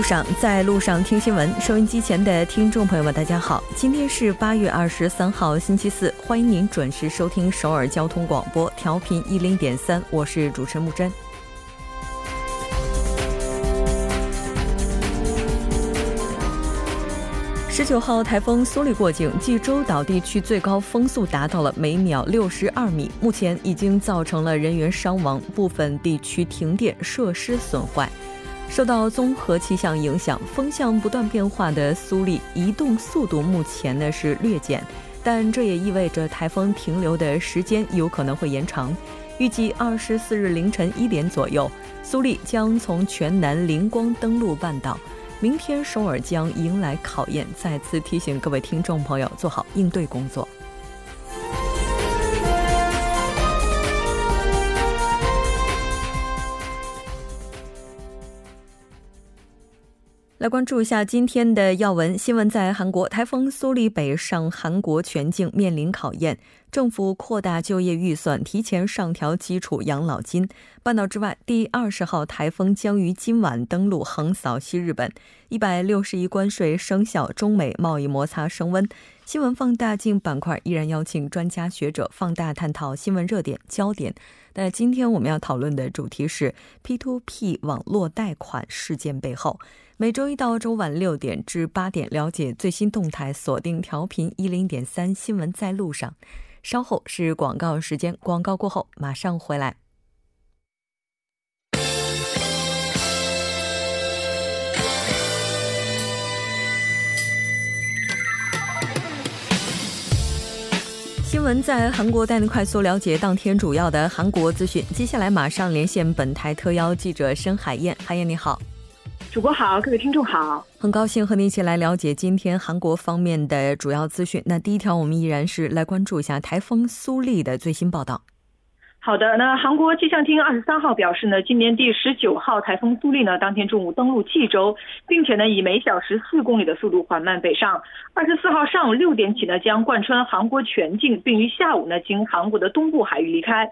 路上，在路上听新闻。收音机前的听众朋友们，大家好，今天是八月二十三号，星期四，欢迎您准时收听首尔交通广播，调频一零点三，我是主持人木真。十九号台风苏力过境，济州岛地区最高风速达到了每秒六十二米，目前已经造成了人员伤亡，部分地区停电，设施损坏。受到综合气象影响，风向不断变化的苏力移动速度目前呢是略减，但这也意味着台风停留的时间有可能会延长。预计二十四日凌晨一点左右，苏力将从全南灵光登陆半岛。明天首尔将迎来考验，再次提醒各位听众朋友做好应对工作。来关注一下今天的要闻新闻。在韩国，台风苏力北上，韩国全境面临考验。政府扩大就业预算，提前上调基础养老金。半岛之外，第二十号台风将于今晚登陆，横扫西日本。一百六十亿关税生效，中美贸易摩擦升温。新闻放大镜板块依然邀请专家学者放大探讨新闻热点焦点。那今天我们要讨论的主题是 P to P 网络贷款事件背后。每周一到周晚六点至八点，了解最新动态，锁定调频一零点三新闻在路上。稍后是广告时间，广告过后马上回来。新闻在韩国，带您快速了解当天主要的韩国资讯。接下来马上连线本台特邀记者申海燕，海燕你好。主播好，各位听众好，很高兴和您一起来了解今天韩国方面的主要资讯。那第一条，我们依然是来关注一下台风苏力的最新报道。好的，那韩国气象厅二十三号表示呢，今年第十九号台风苏力呢，当天中午登陆济州，并且呢以每小时四公里的速度缓慢北上。二十四号上午六点起呢，将贯穿韩国全境，并于下午呢经韩国的东部海域离开。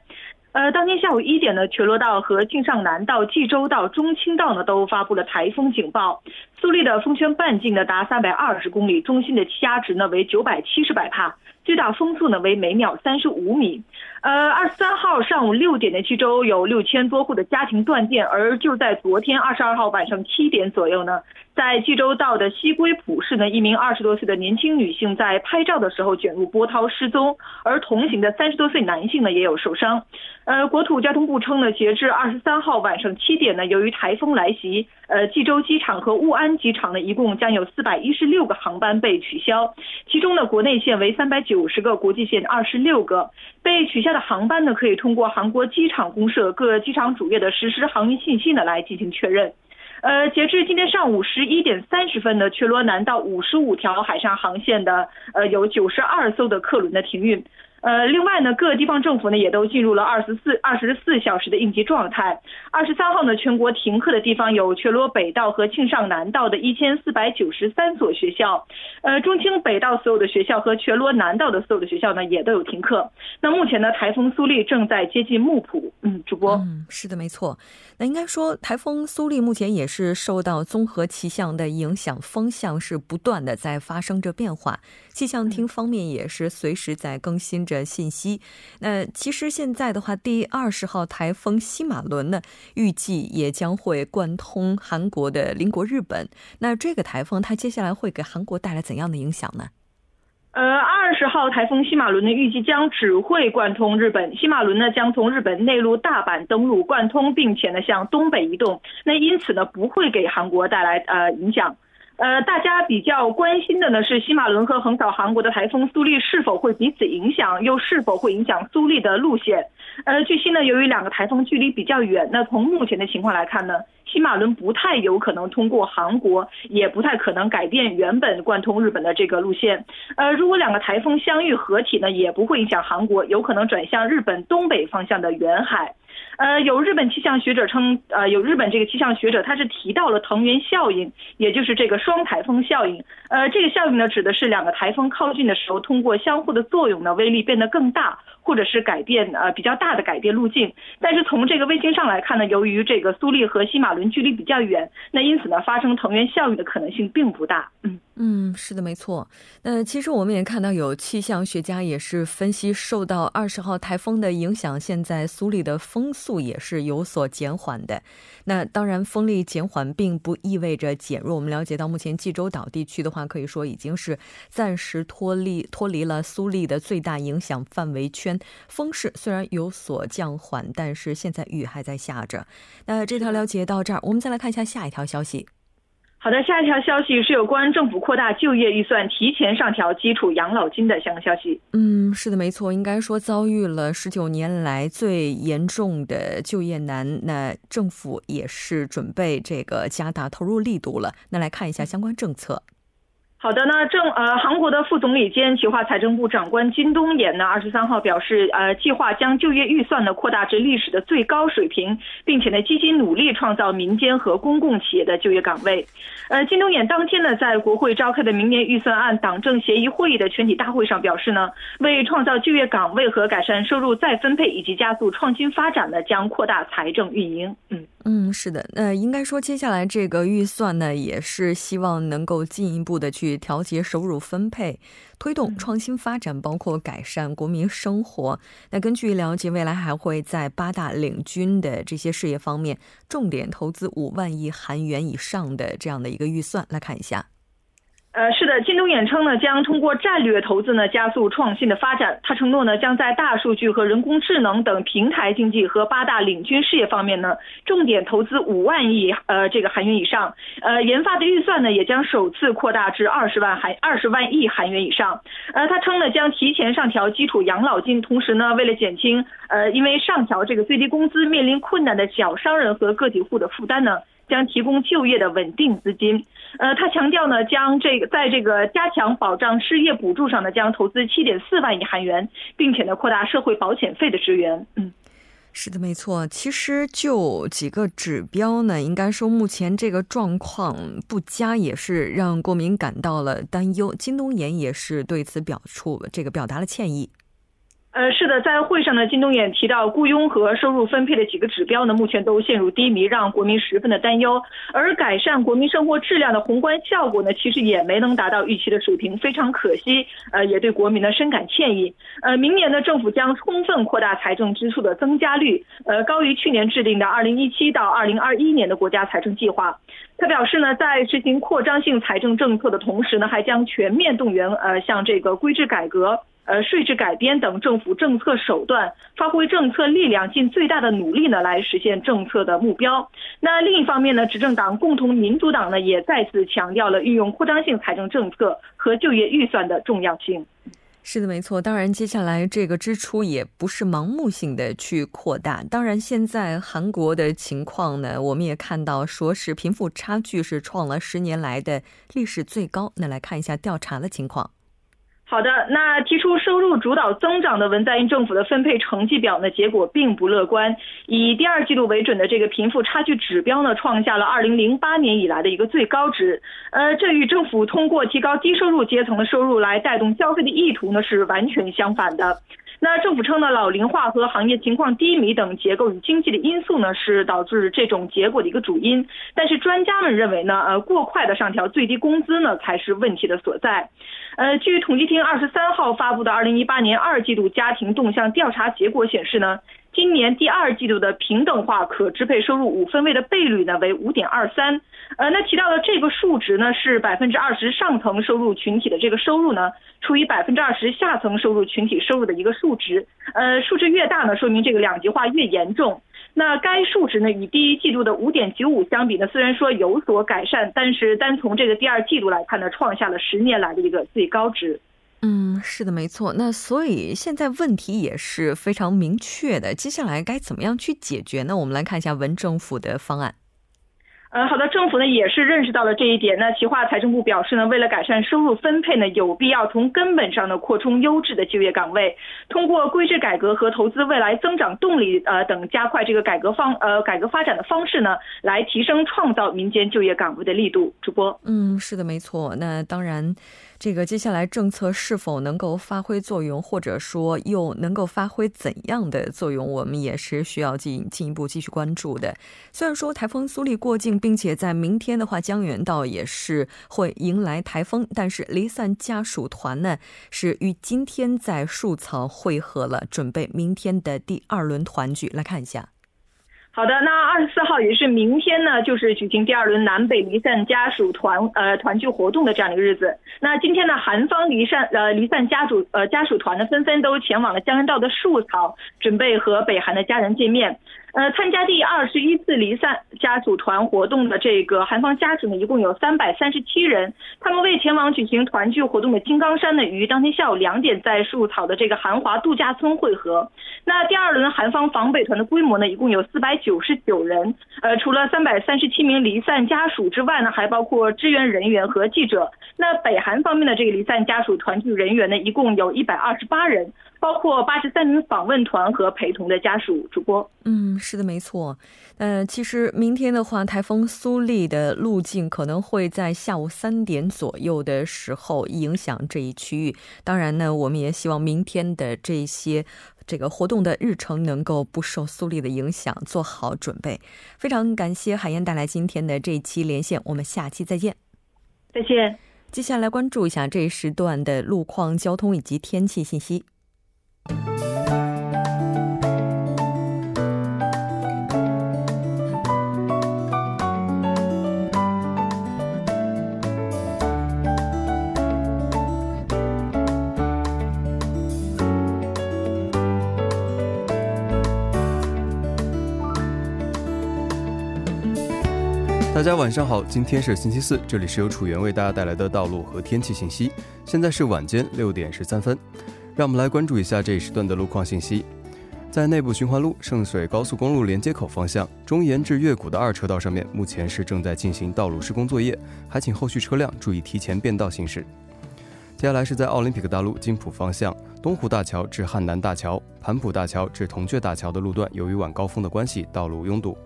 呃，当天下午一点呢，全罗道和庆尚南道、济州道、中青道呢都发布了台风警报。苏力的风圈半径呢达三百二十公里，中心的气压值呢为九百七十百帕，最大风速呢为每秒三十五米。呃，二十三号上午六点的西周有六千多户的家庭断电，而就在昨天二十二号晚上七点左右呢。在济州道的西归浦市呢，一名二十多岁的年轻女性在拍照的时候卷入波涛失踪，而同行的三十多岁男性呢也有受伤。呃，国土交通部称呢，截至二十三号晚上七点呢，由于台风来袭，呃，济州机场和雾安机场呢，一共将有四百一十六个航班被取消，其中呢，国内线为三百九十个，国际线二十六个。被取消的航班呢，可以通过韩国机场公社各机场主页的实时航运信息呢来进行确认。呃，截至今天上午十一点三十分呢，去罗南到五十五条海上航线的呃有九十二艘的客轮的停运。呃，另外呢，各地方政府呢也都进入了二十四二十四小时的应急状态。二十三号呢，全国停课的地方有全罗北道和庆尚南道的一千四百九十三所学校，呃，中青北道所有的学校和全罗南道的所有的学校呢也都有停课。那目前呢，台风苏力正在接近木浦。嗯，主播，嗯，是的，没错。那应该说，台风苏力目前也是受到综合气象的影响，风向是不断的在发生着变化。气象厅方面也是随时在更新着信息。那其实现在的话，第二十号台风西马伦呢，预计也将会贯通韩国的邻国日本。那这个台风它接下来会给韩国带来怎样的影响呢？呃，二十号台风西马伦呢，预计将只会贯通日本。西马伦呢，将从日本内陆大阪登陆，贯通，并且呢向东北移动。那因此呢，不会给韩国带来呃影响。呃，大家比较关心的呢是西马伦和横扫韩国的台风苏力是否会彼此影响，又是否会影响苏力的路线？呃，据悉呢，由于两个台风距离比较远，那从目前的情况来看呢，西马伦不太有可能通过韩国，也不太可能改变原本贯通日本的这个路线。呃，如果两个台风相遇合体呢，也不会影响韩国，有可能转向日本东北方向的远海。呃，有日本气象学者称，呃，有日本这个气象学者他是提到了藤原效应，也就是这个双台风效应。呃，这个效应呢，指的是两个台风靠近的时候，通过相互的作用呢，威力变得更大。或者是改变呃比较大的改变路径，但是从这个卫星上来看呢，由于这个苏利和西马伦距离比较远，那因此呢发生藤原效应的可能性并不大。嗯嗯，是的，没错。那其实我们也看到有气象学家也是分析，受到二十号台风的影响，现在苏力的风速也是有所减缓的。那当然，风力减缓并不意味着减弱。我们了解到，目前济州岛地区的话，可以说已经是暂时脱离脱离了苏力的最大影响范围圈。风势虽然有所降缓，但是现在雨还在下着。那这条了解到这儿，我们再来看一下下一条消息。好的，下一条消息是有关政府扩大就业预算、提前上调基础养老金的相关消息。嗯，是的，没错，应该说遭遇了十九年来最严重的就业难，那政府也是准备这个加大投入力度了。那来看一下相关政策。好的，那正呃，韩国的副总理兼企划财政部长官金东延呢，二十三号表示，呃，计划将就业预算呢扩大至历史的最高水平，并且呢，积极努力创造民间和公共企业的就业岗位。呃，金东延当天呢，在国会召开的明年预算案党政协议会议的全体大会上表示呢，为创造就业岗位和改善收入再分配以及加速创新发展呢，将扩大财政运营。嗯嗯，是的，那应该说接下来这个预算呢，也是希望能够进一步的去。去调节收入分配，推动创新发展，包括改善国民生活。那根据了解，未来还会在八大领军的这些事业方面，重点投资五万亿韩元以上的这样的一个预算。来看一下。呃，是的，京东远称呢，将通过战略投资呢，加速创新的发展。他承诺呢，将在大数据和人工智能等平台经济和八大领军事业方面呢，重点投资五万亿呃这个韩元以上。呃，研发的预算呢，也将首次扩大至二十万韩二十万亿韩元以上。呃，他称呢，将提前上调基础养老金，同时呢，为了减轻呃因为上调这个最低工资面临困难的小商人和个体户的负担呢。将提供就业的稳定资金。呃，他强调呢，将这个在这个加强保障失业补助上呢，将投资七点四万亿韩元，并且呢，扩大社会保险费的支援。嗯，是的，没错。其实就几个指标呢，应该说目前这个状况不佳，也是让国民感到了担忧。金东岩也是对此表出这个表达了歉意。呃，是的，在会上呢，金东衍提到雇佣和收入分配的几个指标呢，目前都陷入低迷，让国民十分的担忧。而改善国民生活质量的宏观效果呢，其实也没能达到预期的水平，非常可惜。呃，也对国民呢深感歉意。呃，明年呢，政府将充分扩大财政支出的增加率，呃，高于去年制定的二零一七到二零二一年的国家财政计划。他表示呢，在实行扩张性财政政策的同时呢，还将全面动员呃，像这个规制改革。呃，税制改编等政府政策手段，发挥政策力量，尽最大的努力呢，来实现政策的目标。那另一方面呢，执政党共同民主党呢，也再次强调了运用扩张性财政政策和就业预算的重要性。是的，没错。当然，接下来这个支出也不是盲目性的去扩大。当然，现在韩国的情况呢，我们也看到，说是贫富差距是创了十年来的历史最高。那来看一下调查的情况。好的，那提出收入主导增长的文在寅政府的分配成绩表呢，结果并不乐观。以第二季度为准的这个贫富差距指标呢，创下了二零零八年以来的一个最高值。呃，这与政府通过提高低收入阶层的收入来带动消费的意图呢，是完全相反的。那政府称呢，老龄化和行业情况低迷等结构与经济的因素呢，是导致这种结果的一个主因。但是专家们认为呢，呃，过快的上调最低工资呢，才是问题的所在。呃，据统计厅二十三号发布的二零一八年二季度家庭动向调查结果显示呢。今年第二季度的平等化可支配收入五分位的倍率呢为五点二三，呃，那提到的这个数值呢是百分之二十上层收入群体的这个收入呢除以百分之二十下层收入群体收入的一个数值，呃，数值越大呢，说明这个两极化越严重。那该数值呢与第一季度的五点九五相比呢，虽然说有所改善，但是单从这个第二季度来看呢，创下了十年来的一个最高值。嗯，是的，没错。那所以现在问题也是非常明确的，接下来该怎么样去解决呢？我们来看一下文政府的方案。呃，好的，政府呢也是认识到了这一点。那企划财政部表示呢，为了改善收入分配呢，有必要从根本上呢扩充优质的就业岗位，通过规制改革和投资未来增长动力呃等加快这个改革方呃改革发展的方式呢，来提升创造民间就业岗位的力度。主播，嗯，是的，没错。那当然。这个接下来政策是否能够发挥作用，或者说又能够发挥怎样的作用，我们也是需要进进一步继续关注的。虽然说台风苏力过境，并且在明天的话，江原道也是会迎来台风，但是离散家属团呢是与今天在树草汇合了，准备明天的第二轮团聚。来看一下。好的，那二十四号也是明天呢，就是举行第二轮南北离散家属团呃团聚活动的这样的一个日子。那今天呢，韩方离散呃离散家属呃家属团呢，纷纷都前往了江原道的树草，准备和北韩的家人见面。呃，参加第二十一次离散家属团活动的这个韩方家属呢，一共有三百三十七人。他们为前往举行团聚活动的金刚山呢，于当天下午两点在树草的这个韩华度假村汇合。那第二轮韩方防北团的规模呢，一共有四百九十九人。呃，除了三百三十七名离散家属之外呢，还包括支援人员和记者。那北韩方面的这个离散家属团聚人员呢，一共有一百二十八人。包括八十三名访问团和陪同的家属。主播，嗯，是的，没错。呃，其实明天的话，台风苏力的路径可能会在下午三点左右的时候影响这一区域。当然呢，我们也希望明天的这些这个活动的日程能够不受苏力的影响，做好准备。非常感谢海燕带来今天的这一期连线，我们下期再见。再见。接下来关注一下这一时段的路况、交通以及天气信息。大家晚上好，今天是星期四，这里是由楚源为大家带来的道路和天气信息。现在是晚间六点十三分，让我们来关注一下这一时段的路况信息。在内部循环路圣水高速公路连接口方向，中延至月谷的二车道上面，目前是正在进行道路施工作业，还请后续车辆注意提前变道行驶。接下来是在奥林匹克大路金浦方向，东湖大桥至汉南大桥、盘浦大桥至铜雀大桥的路段，由于晚高峰的关系，道路拥堵。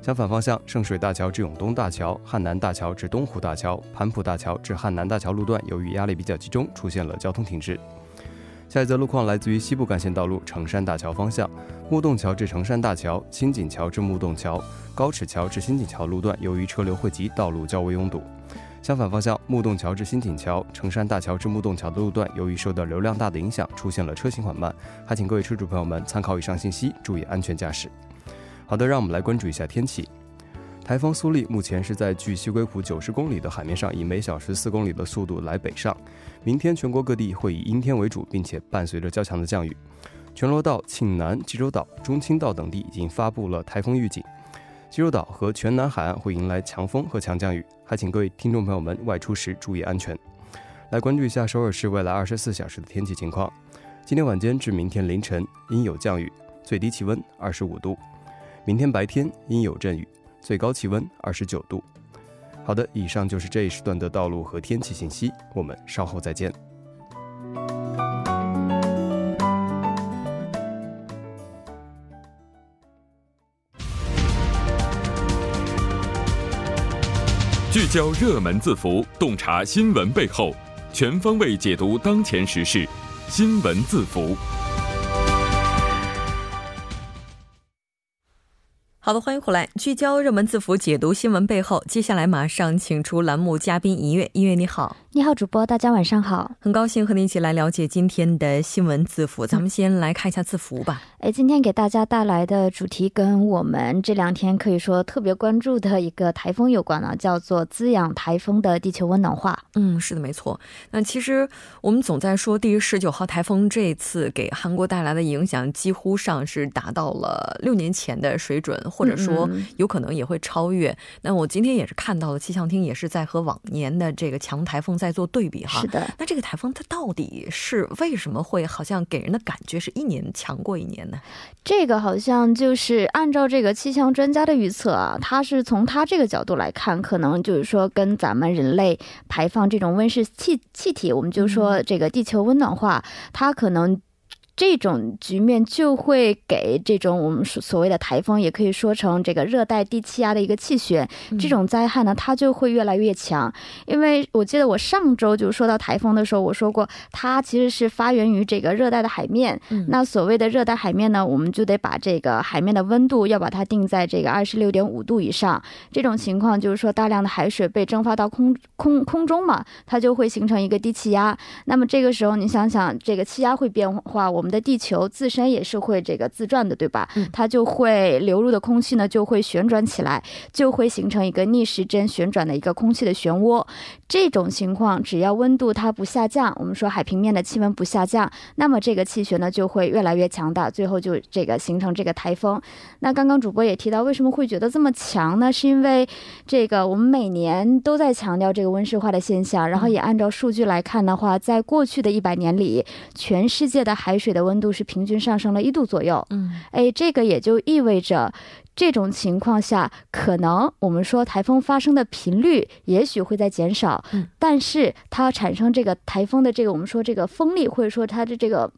相反方向，圣水大桥至永东大桥、汉南大桥至东湖大桥、盘浦大桥至汉南大桥路段，由于压力比较集中，出现了交通停滞。下一则路况来自于西部干线道路成山大桥方向，木洞桥至成山大桥、新锦桥至木洞桥、高尺桥至新锦桥路段，由于车流汇集，道路较为拥堵。相反方向，木洞桥至新锦桥、成山大桥至木洞桥的路段，由于受到流量大的影响，出现了车行缓慢，还请各位车主朋友们参考以上信息，注意安全驾驶。好的，让我们来关注一下天气。台风苏力目前是在距西归浦九十公里的海面上，以每小时四公里的速度来北上。明天全国各地会以阴天为主，并且伴随着较强的降雨。全罗道、庆南、济州岛、中青道等地已经发布了台风预警。济州岛和全南海岸会迎来强风和强降雨，还请各位听众朋友们外出时注意安全。来关注一下首尔市未来二十四小时的天气情况。今天晚间至明天凌晨阴有降雨，最低气温二十五度。明天白天阴有阵雨，最高气温二十九度。好的，以上就是这一时段的道路和天气信息，我们稍后再见。聚焦热门字符，洞察新闻背后，全方位解读当前时事，新闻字符。好的，欢迎回来，聚焦热门字符，解读新闻背后。接下来马上请出栏目嘉宾一月。一月你好。你好，主播，大家晚上好，很高兴和你一起来了解今天的新闻字符。咱们先来看一下字符吧。哎，今天给大家带来的主题跟我们这两天可以说特别关注的一个台风有关呢，叫做滋养台风的地球温暖化。嗯，是的，没错。那其实我们总在说第十九号台风这次给韩国带来的影响，几乎上是达到了六年前的水准，或者说有可能也会超越。那我今天也是看到了气象厅也是在和往年的这个强台风在。在做对比哈。是的，那这个台风它到底是为什么会好像给人的感觉是一年强过一年呢？这个好像就是按照这个气象专家的预测啊，他是从他这个角度来看，可能就是说跟咱们人类排放这种温室气气体，我们就说这个地球温暖化，它可能。这种局面就会给这种我们所谓的台风，也可以说成这个热带低气压的一个气旋，这种灾害呢，它就会越来越强。因为我记得我上周就说到台风的时候，我说过它其实是发源于这个热带的海面。那所谓的热带海面呢，我们就得把这个海面的温度要把它定在这个二十六点五度以上。这种情况就是说大量的海水被蒸发到空空空中嘛，它就会形成一个低气压。那么这个时候你想想，这个气压会变化，我们。我们的地球自身也是会这个自转的，对吧？它就会流入的空气呢，就会旋转起来，就会形成一个逆时针旋转的一个空气的漩涡。这种情况，只要温度它不下降，我们说海平面的气温不下降，那么这个气旋呢就会越来越强大，最后就这个形成这个台风。那刚刚主播也提到，为什么会觉得这么强呢？是因为这个我们每年都在强调这个温室化的现象，然后也按照数据来看的话，在过去的一百年里，全世界的海水的温度是平均上升了一度左右。嗯，哎，这个也就意味着。这种情况下，可能我们说台风发生的频率也许会在减少，但是它产生这个台风的这个我们说这个风力或者说它的这个。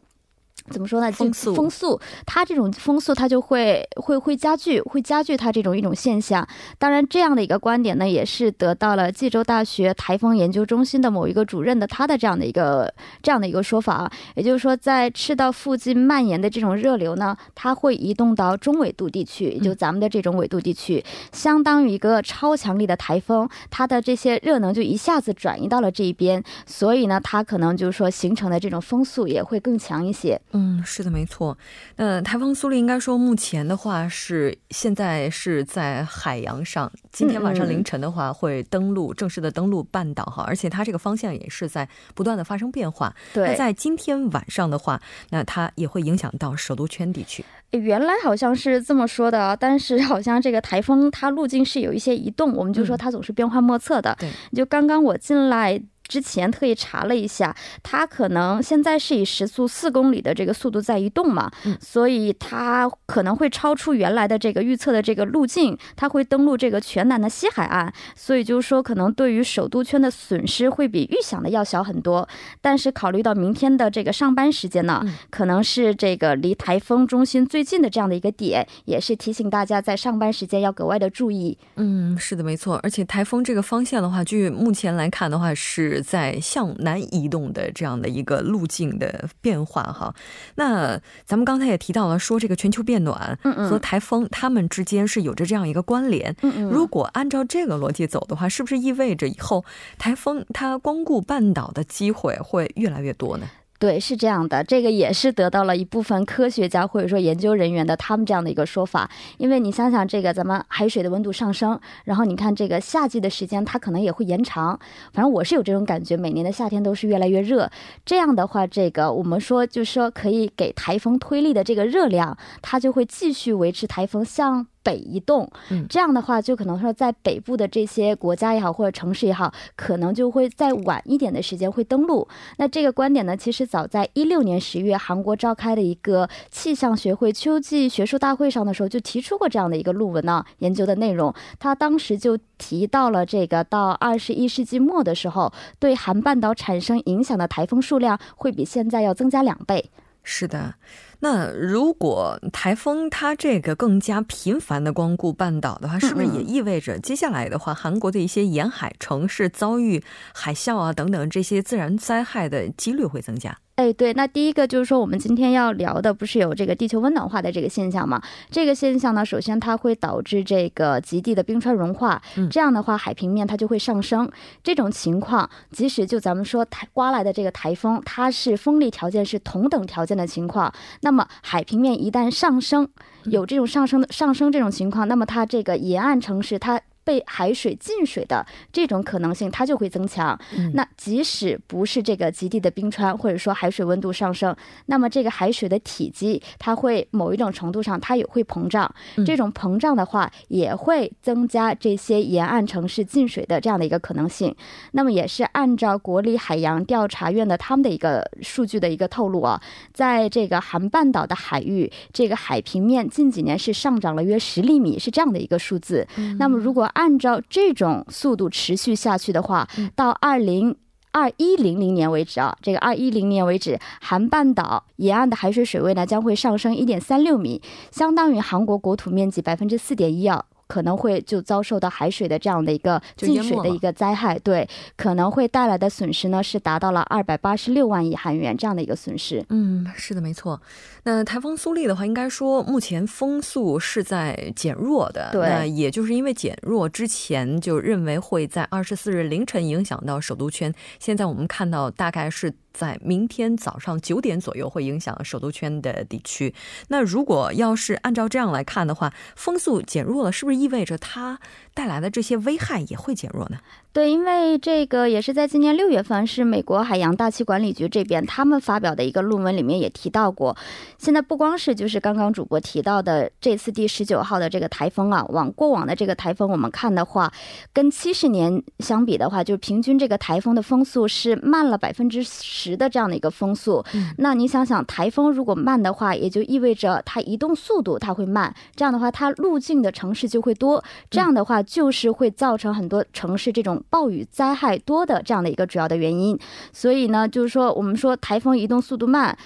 怎么说呢？风速，风速，它这种风速，它就会会会加剧，会加剧它这种一种现象。当然，这样的一个观点呢，也是得到了济州大学台风研究中心的某一个主任的他的这样的一个这样的一个说法啊。也就是说，在赤道附近蔓延的这种热流呢，它会移动到中纬度地区，也就咱们的这种纬度地区，相当于一个超强力的台风，它的这些热能就一下子转移到了这一边，所以呢，它可能就是说形成的这种风速也会更强一些。嗯，是的，没错。那台风苏力应该说目前的话是现在是在海洋上，今天晚上凌晨的话会登陆，正式的登陆半岛哈，而且它这个方向也是在不断的发生变化。对，那在今天晚上的话，那它也会影响到首都圈地区。原来好像是这么说的，但是好像这个台风它路径是有一些移动，我们就说它总是变幻莫测的。对，就刚刚我进来。之前特意查了一下，它可能现在是以时速四公里的这个速度在移动嘛，所以它可能会超出原来的这个预测的这个路径，它会登陆这个全南的西海岸，所以就是说可能对于首都圈的损失会比预想的要小很多。但是考虑到明天的这个上班时间呢，可能是这个离台风中心最近的这样的一个点，也是提醒大家在上班时间要格外的注意。嗯，是的，没错。而且台风这个方向的话，据目前来看的话是。在向南移动的这样的一个路径的变化哈，那咱们刚才也提到了，说这个全球变暖和台风它们之间是有着这样一个关联。如果按照这个逻辑走的话，是不是意味着以后台风它光顾半岛的机会会越来越多呢？对，是这样的，这个也是得到了一部分科学家或者说研究人员的他们这样的一个说法。因为你想想，这个咱们海水的温度上升，然后你看这个夏季的时间，它可能也会延长。反正我是有这种感觉，每年的夏天都是越来越热。这样的话，这个我们说就是说可以给台风推力的这个热量，它就会继续维持台风向。北移动，这样的话就可能说在北部的这些国家也好，或者城市也好，可能就会在晚一点的时间会登陆。那这个观点呢，其实早在一六年十月，韩国召开的一个气象学会秋季学术大会上的时候，就提出过这样的一个论文呢，研究的内容。他当时就提到了这个到二十一世纪末的时候，对韩半岛产生影响的台风数量会比现在要增加两倍。是的。那如果台风它这个更加频繁的光顾半岛的话，是不是也意味着接下来的话，韩国的一些沿海城市遭遇海啸啊等等这些自然灾害的几率会增加？哎，对，那第一个就是说，我们今天要聊的不是有这个地球温暖化的这个现象吗？这个现象呢，首先它会导致这个极地的冰川融化，这样的话海平面它就会上升。这种情况，即使就咱们说台刮来的这个台风，它是风力条件是同等条件的情况，那么海平面一旦上升，有这种上升的上升这种情况，那么它这个沿岸城市它。被海水浸水的这种可能性，它就会增强。嗯那即使不是这个极地的冰川，或者说海水温度上升，那么这个海水的体积，它会某一种程度上它也会膨胀。嗯这种膨胀的话，也会增加这些沿岸城市进水的这样的一个可能性。那么也是按照国立海洋调查院的他们的一个数据的一个透露啊，在这个韩半岛的海域，这个海平面近几年是上涨了约十厘米，是这样的一个数字。那么如果按照这种速度持续下去的话，到二零。二一零零年为止啊，这个二一零年为止，韩半岛沿岸的海水水位呢将会上升一点三六米，相当于韩国国土面积百分之四点一啊。可能会就遭受到海水的这样的一个进水的一个灾害，对，可能会带来的损失呢是达到了二百八十六万亿韩元这样的一个损失。嗯，是的，没错。那台风苏力的话，应该说目前风速是在减弱的。对那也就是因为减弱，之前就认为会在二十四日凌晨影响到首都圈，现在我们看到大概是在明天早上九点左右会影响首都圈的地区。那如果要是按照这样来看的话，风速减弱了，是不是意味着它带来的这些危害也会减弱呢？对，因为这个也是在今年六月份，是美国海洋大气管理局这边他们发表的一个论文里面也提到过。现在不光是就是刚刚主播提到的这次第十九号的这个台风啊，往过往的这个台风我们看的话，跟七十年相比的话，就是平均这个台风的风速是慢了百分之十的这样的一个风速。嗯那你想想，台风如果慢的话，也就意味着它移动速度它会慢，这样的话它路径的城市就会多，这样的话就是会造成很多城市这种暴雨灾害多的这样的一个主要的原因。所以呢，就是说我们说台风移动速度慢。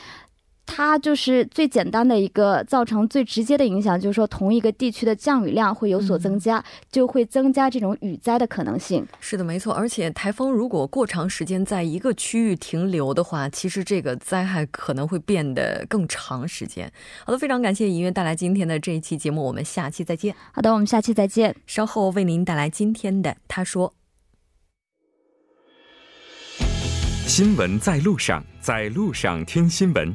它就是最简单的一个造成最直接的影响，就是说同一个地区的降雨量会有所增加，就会增加这种雨灾的可能性。是的，没错。而且台风如果过长时间在一个区域停留的话，其实这个灾害可能会变得更长时间。好的，非常感谢尹月带来今天的这一期节目，我们下期再见。好的，我们下期再见。稍后为您带来今天的他说。新闻在路上，在路上听新闻。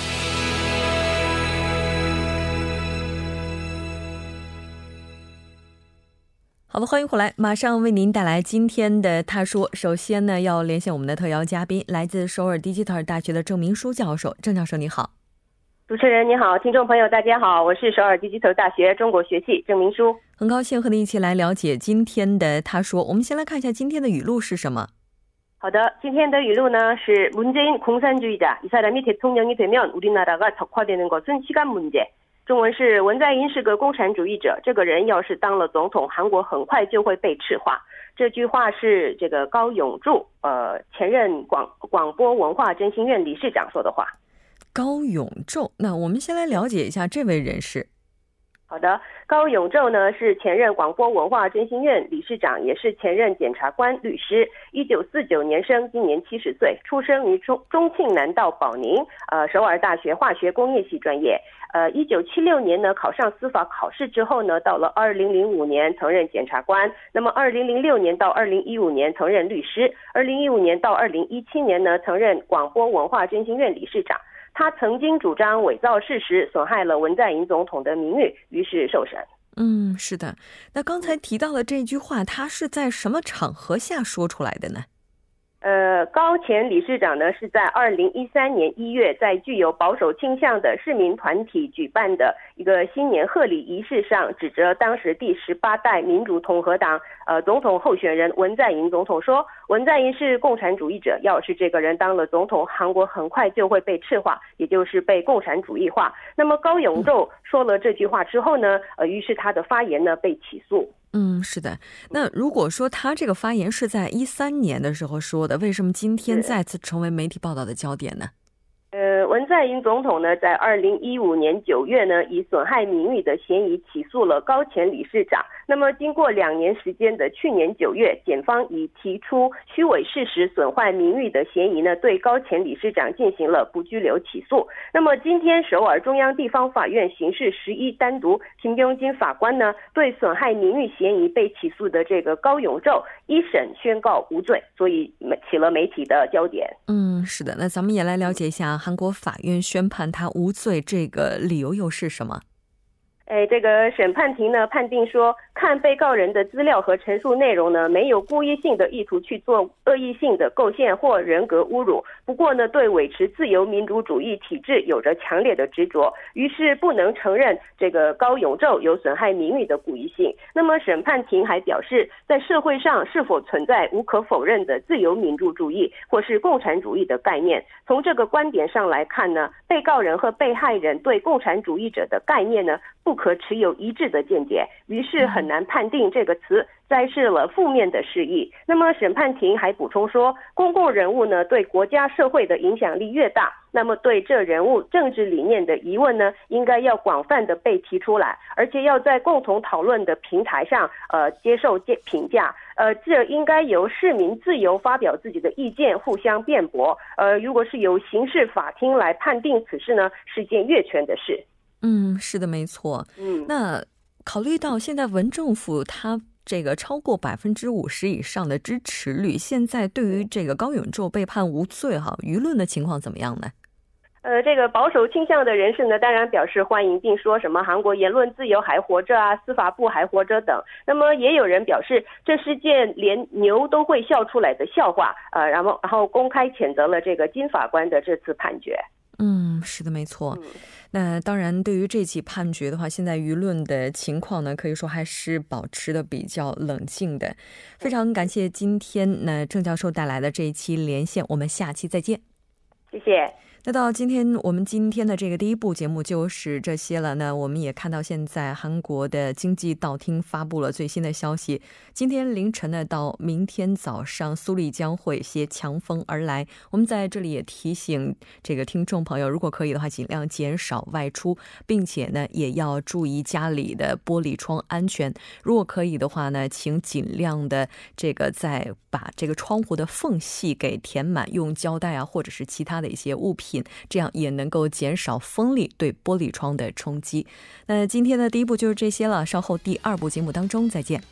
好的，欢迎回来，马上为您带来今天的他说。首先呢，要连线我们的特邀嘉宾，来自首尔 Digital 大学的郑明书教授。郑教授，你好。主持人你好，听众朋友大家好，我是首尔 Digital 大学中国学系郑明书。很高兴和您一起来了解今天的他说。我们先来看一下今天的语录是什么。好的，今天的语录呢是문재인공산주의자이사람이대통령이되면우리나라가적화되는것은시간문제。 中文是文在寅是个共产主义者，这个人要是当了总统，韩国很快就会被赤化。这句话是这个高永柱，呃，前任广广播文化振兴院理事长说的话。高永宙，那我们先来了解一下这位人士。好的，高永宙呢是前任广播文化振兴院理事长，也是前任检察官、律师。一九四九年生，今年七十岁，出生于中中庆南道保宁，呃，首尔大学化学工业系专业。呃，一九七六年呢考上司法考试之后呢，到了二零零五年曾任检察官，那么二零零六年到二零一五年曾任律师，二零一五年到二零一七年呢曾任广播文化振兴院理事长。他曾经主张伪造事实，损害了文在寅总统的名誉，于是受审。嗯，是的。那刚才提到的这句话，他是在什么场合下说出来的呢？呃，高前理事长呢是在二零一三年一月，在具有保守倾向的市民团体举办的一个新年贺礼仪式上，指责当时第十八代民主统合党呃总统候选人文在寅总统说，文在寅是共产主义者，要是这个人当了总统，韩国很快就会被赤化，也就是被共产主义化。那么高永宙说了这句话之后呢，呃，于是他的发言呢被起诉。嗯，是的。那如果说他这个发言是在一三年的时候说的，为什么今天再次成为媒体报道的焦点呢？呃，文在寅总统呢，在二零一五年九月呢，以损害名誉的嫌疑起诉了高前理事长。那么经过两年时间的去年九月，检方以提出虚伪事实损坏名誉的嫌疑呢，对高前理事长进行了不拘留起诉。那么今天首尔中央地方法院刑事十一单独金庸金法官呢，对损害名誉嫌疑被起诉的这个高永宙一审宣告无罪，所以起了媒体的焦点。嗯，是的，那咱们也来了解一下韩国法院宣判他无罪这个理由又是什么？哎，这个审判庭呢判定说，看被告人的资料和陈述内容呢，没有故意性的意图去做恶意性的构陷或人格侮辱。不过呢，对维持自由民主主义体制有着强烈的执着，于是不能承认这个高永宙有损害名誉的故意性。那么审判庭还表示，在社会上是否存在无可否认的自由民主主义或是共产主义的概念？从这个观点上来看呢，被告人和被害人对共产主义者的概念呢不。可持有一致的见解，于是很难判定这个词在示了负面的示意。那么审判庭还补充说，公共人物呢对国家社会的影响力越大，那么对这人物政治理念的疑问呢，应该要广泛的被提出来，而且要在共同讨论的平台上，呃，接受评评价。呃，这应该由市民自由发表自己的意见，互相辩驳。呃，如果是由刑事法庭来判定此事呢，是件越权的事。嗯，是的，没错。嗯，那考虑到现在文政府他这个超过百分之五十以上的支持率，现在对于这个高永宙被判无罪哈，舆论的情况怎么样呢？呃，这个保守倾向的人士呢，当然表示欢迎，并说什么韩国言论自由还活着啊，司法部还活着等。那么也有人表示，这是件连牛都会笑出来的笑话。呃，然后然后公开谴责了这个金法官的这次判决。嗯，是的，没错。那当然，对于这起判决的话，现在舆论的情况呢，可以说还是保持的比较冷静的。非常感谢今天那郑教授带来的这一期连线，我们下期再见。谢谢。那到今天，我们今天的这个第一部节目就是这些了。那我们也看到，现在韩国的经济道厅发布了最新的消息。今天凌晨呢，到明天早上，苏里将会携强风而来。我们在这里也提醒这个听众朋友，如果可以的话，尽量减少外出，并且呢，也要注意家里的玻璃窗安全。如果可以的话呢，请尽量的这个再把这个窗户的缝隙给填满，用胶带啊，或者是其他的一些物品品。这样也能够减少风力对玻璃窗的冲击。那今天的第一步就是这些了，稍后第二部节目当中再见。